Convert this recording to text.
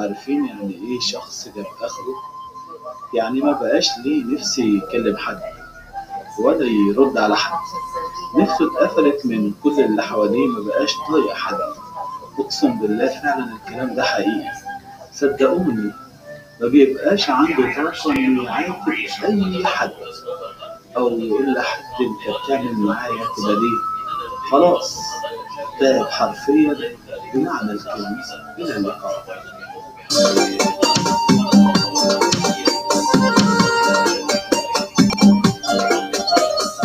عارفين يعني إيه شخص جاب آخره؟ يعني ما بقاش ليه نفسي يكلم حد. ولا يرد على حد. نفسه اتقفلت من كل اللي حواليه ما بقاش طايق حد. أقسم بالله فعلا الكلام ده حقيقي. صدقوني ما بيبقاش عنده طاقة إنه يعاتب أي حد. أو يقول لحد أنت بتعمل معايا كده ليه؟ خلاص. تعب حرفيا بمعنى الكلمة إلى اللقاء.